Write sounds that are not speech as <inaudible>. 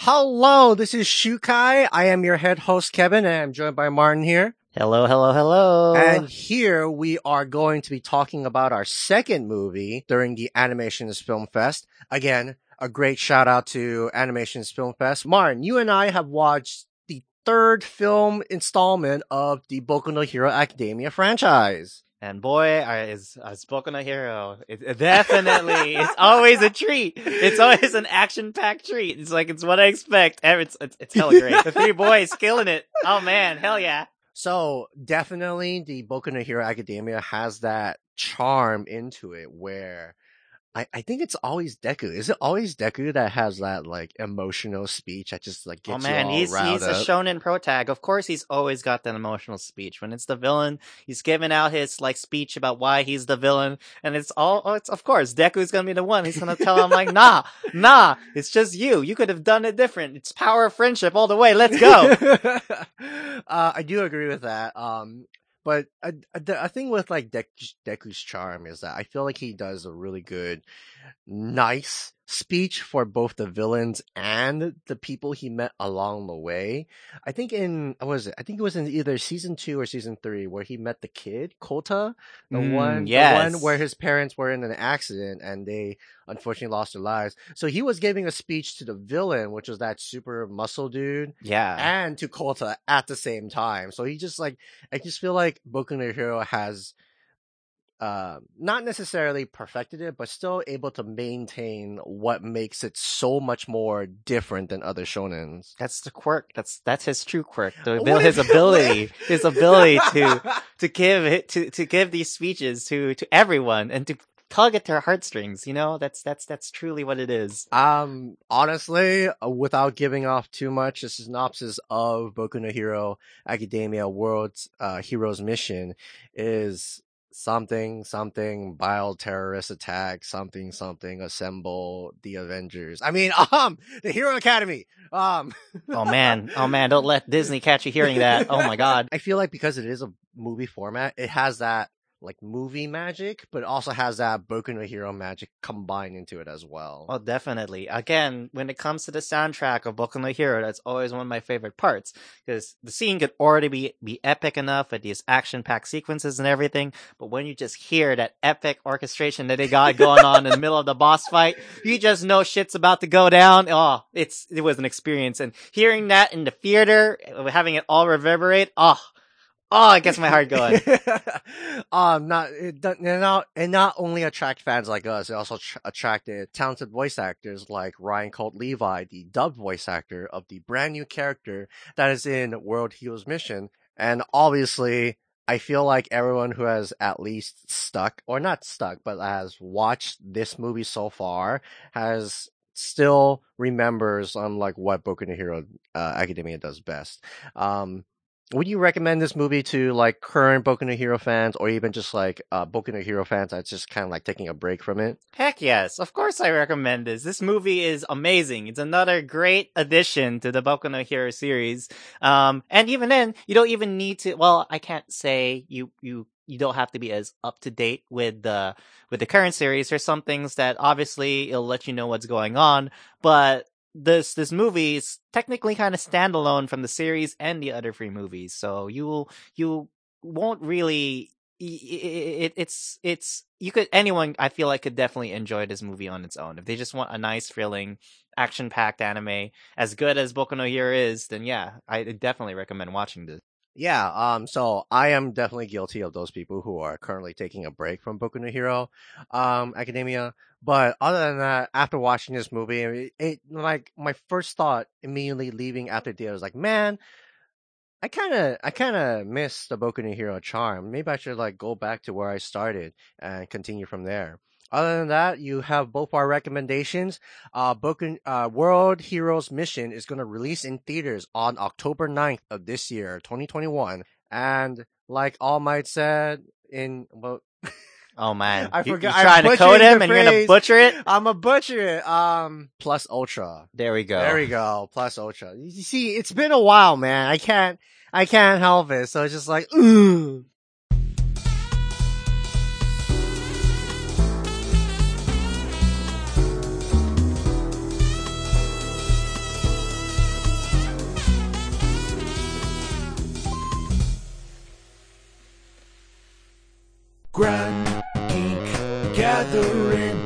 Hello, this is Shukai. I am your head host, Kevin, and I'm joined by Martin here. Hello, hello, hello. And here we are going to be talking about our second movie during the Animations Film Fest. Again, a great shout out to Animations Film Fest. Martin, you and I have watched the third film installment of the Boku no Hero Academia franchise. And boy, I, is I've spoken a hero. It definitely, it's always a treat. It's always an action-packed treat. It's like it's what I expect. It's it's, it's hella great. the three boys killing it. Oh man, hell yeah! So definitely, the Boku no Hero Academia has that charm into it where I, I think it's always Deku. Is it always Deku that has that like emotional speech that just like Oh gets man, you all he's he's a up? shonen pro tag. Of course, he's always got that emotional speech. When it's the villain, he's giving out his like speech about why he's the villain, and it's all. Oh, it's of course Deku's gonna be the one. He's gonna tell him like, nah, nah, it's just you. You could have done it different. It's power of friendship all the way. Let's go. <laughs> uh, I do agree with that. Um, but a, a, thing with like Deku's charm is that I feel like he does a really good, nice speech for both the villains and the people he met along the way. I think in what was it? I think it was in either season two or season three where he met the kid Kota, the Mm, one, the one where his parents were in an accident and they unfortunately lost their lives. So he was giving a speech to the villain, which was that super muscle dude yeah. and to Kota at the same time. So he just like I just feel like Boku no Hero has uh not necessarily perfected it, but still able to maintain what makes it so much more different than other shonens. That's the quirk. That's that's his true quirk. The, his ability, his ability to <laughs> to give it to to give these speeches to to everyone and to tug at their heartstrings. You know, that's that's that's truly what it is. Um, honestly, without giving off too much, a synopsis of Boku no Hero Academia World's uh, Hero's mission is something, something, bio terrorist attack, something, something, assemble the Avengers. I mean, <laughs> um, the Hero Academy. Um, Oh man, oh man, don't let <laughs> Disney catch you hearing that. Oh my god. I feel like because it is a movie format, it has that like movie magic, but also has that Boku no Hero magic combined into it as well. Oh, definitely. Again, when it comes to the soundtrack of Boku no Hero, that's always one of my favorite parts because the scene could already be be epic enough with these action-packed sequences and everything, but when you just hear that epic orchestration that they got going on in the middle of the boss fight, you just know shit's about to go down. Oh, it's it was an experience, and hearing that in the theater, having it all reverberate, oh, oh, it gets my heart going. <laughs> um, not it, and not and not only attract fans like us, it also tr- attracted talented voice actors like Ryan Colt Levy, the dubbed voice actor of the brand new character that is in World Heroes Mission, and obviously. I feel like everyone who has at least stuck, or not stuck, but has watched this movie so far has still remembers on like what Boku no Hero uh, Academia does best. Um, would you recommend this movie to like current Boku no Hero fans or even just like uh Boku no Hero fans that's just kind of like taking a break from it? Heck yes, of course I recommend this. This movie is amazing. It's another great addition to the Boku no Hero series. Um, and even then, you don't even need to. Well, I can't say you you you don't have to be as up to date with the with the current series. There's some things that obviously it'll let you know what's going on, but this this movie is technically kind of standalone from the series and the other three movies. So you will you won't really i- i- it, it's it's you could anyone I feel like could definitely enjoy this movie on its own if they just want a nice thrilling action packed anime as good as Boku no Hero is then yeah I definitely recommend watching this Yeah, um, so I am definitely guilty of those people who are currently taking a break from Boku no Hero, um, Academia. But other than that, after watching this movie, it, it like my first thought immediately leaving after the theater was like, man, I kind of, I kind of miss the Boku no Hero charm. Maybe I should like go back to where I started and continue from there. Other than that, you have both our recommendations. Uh, Boku, uh, World Heroes Mission is going to release in theaters on October 9th of this year, 2021. And like All Might said in, well, <laughs> oh man I You- forgot- you're I'm trying to code him and you're gonna butcher it I'm a butcher it. Um, plus Ultra. there we go There we go. Plus Ultra. You see, it's been a while, man. I can't, I can't help it. So it's just like, ooh. Grand Geek Gathering.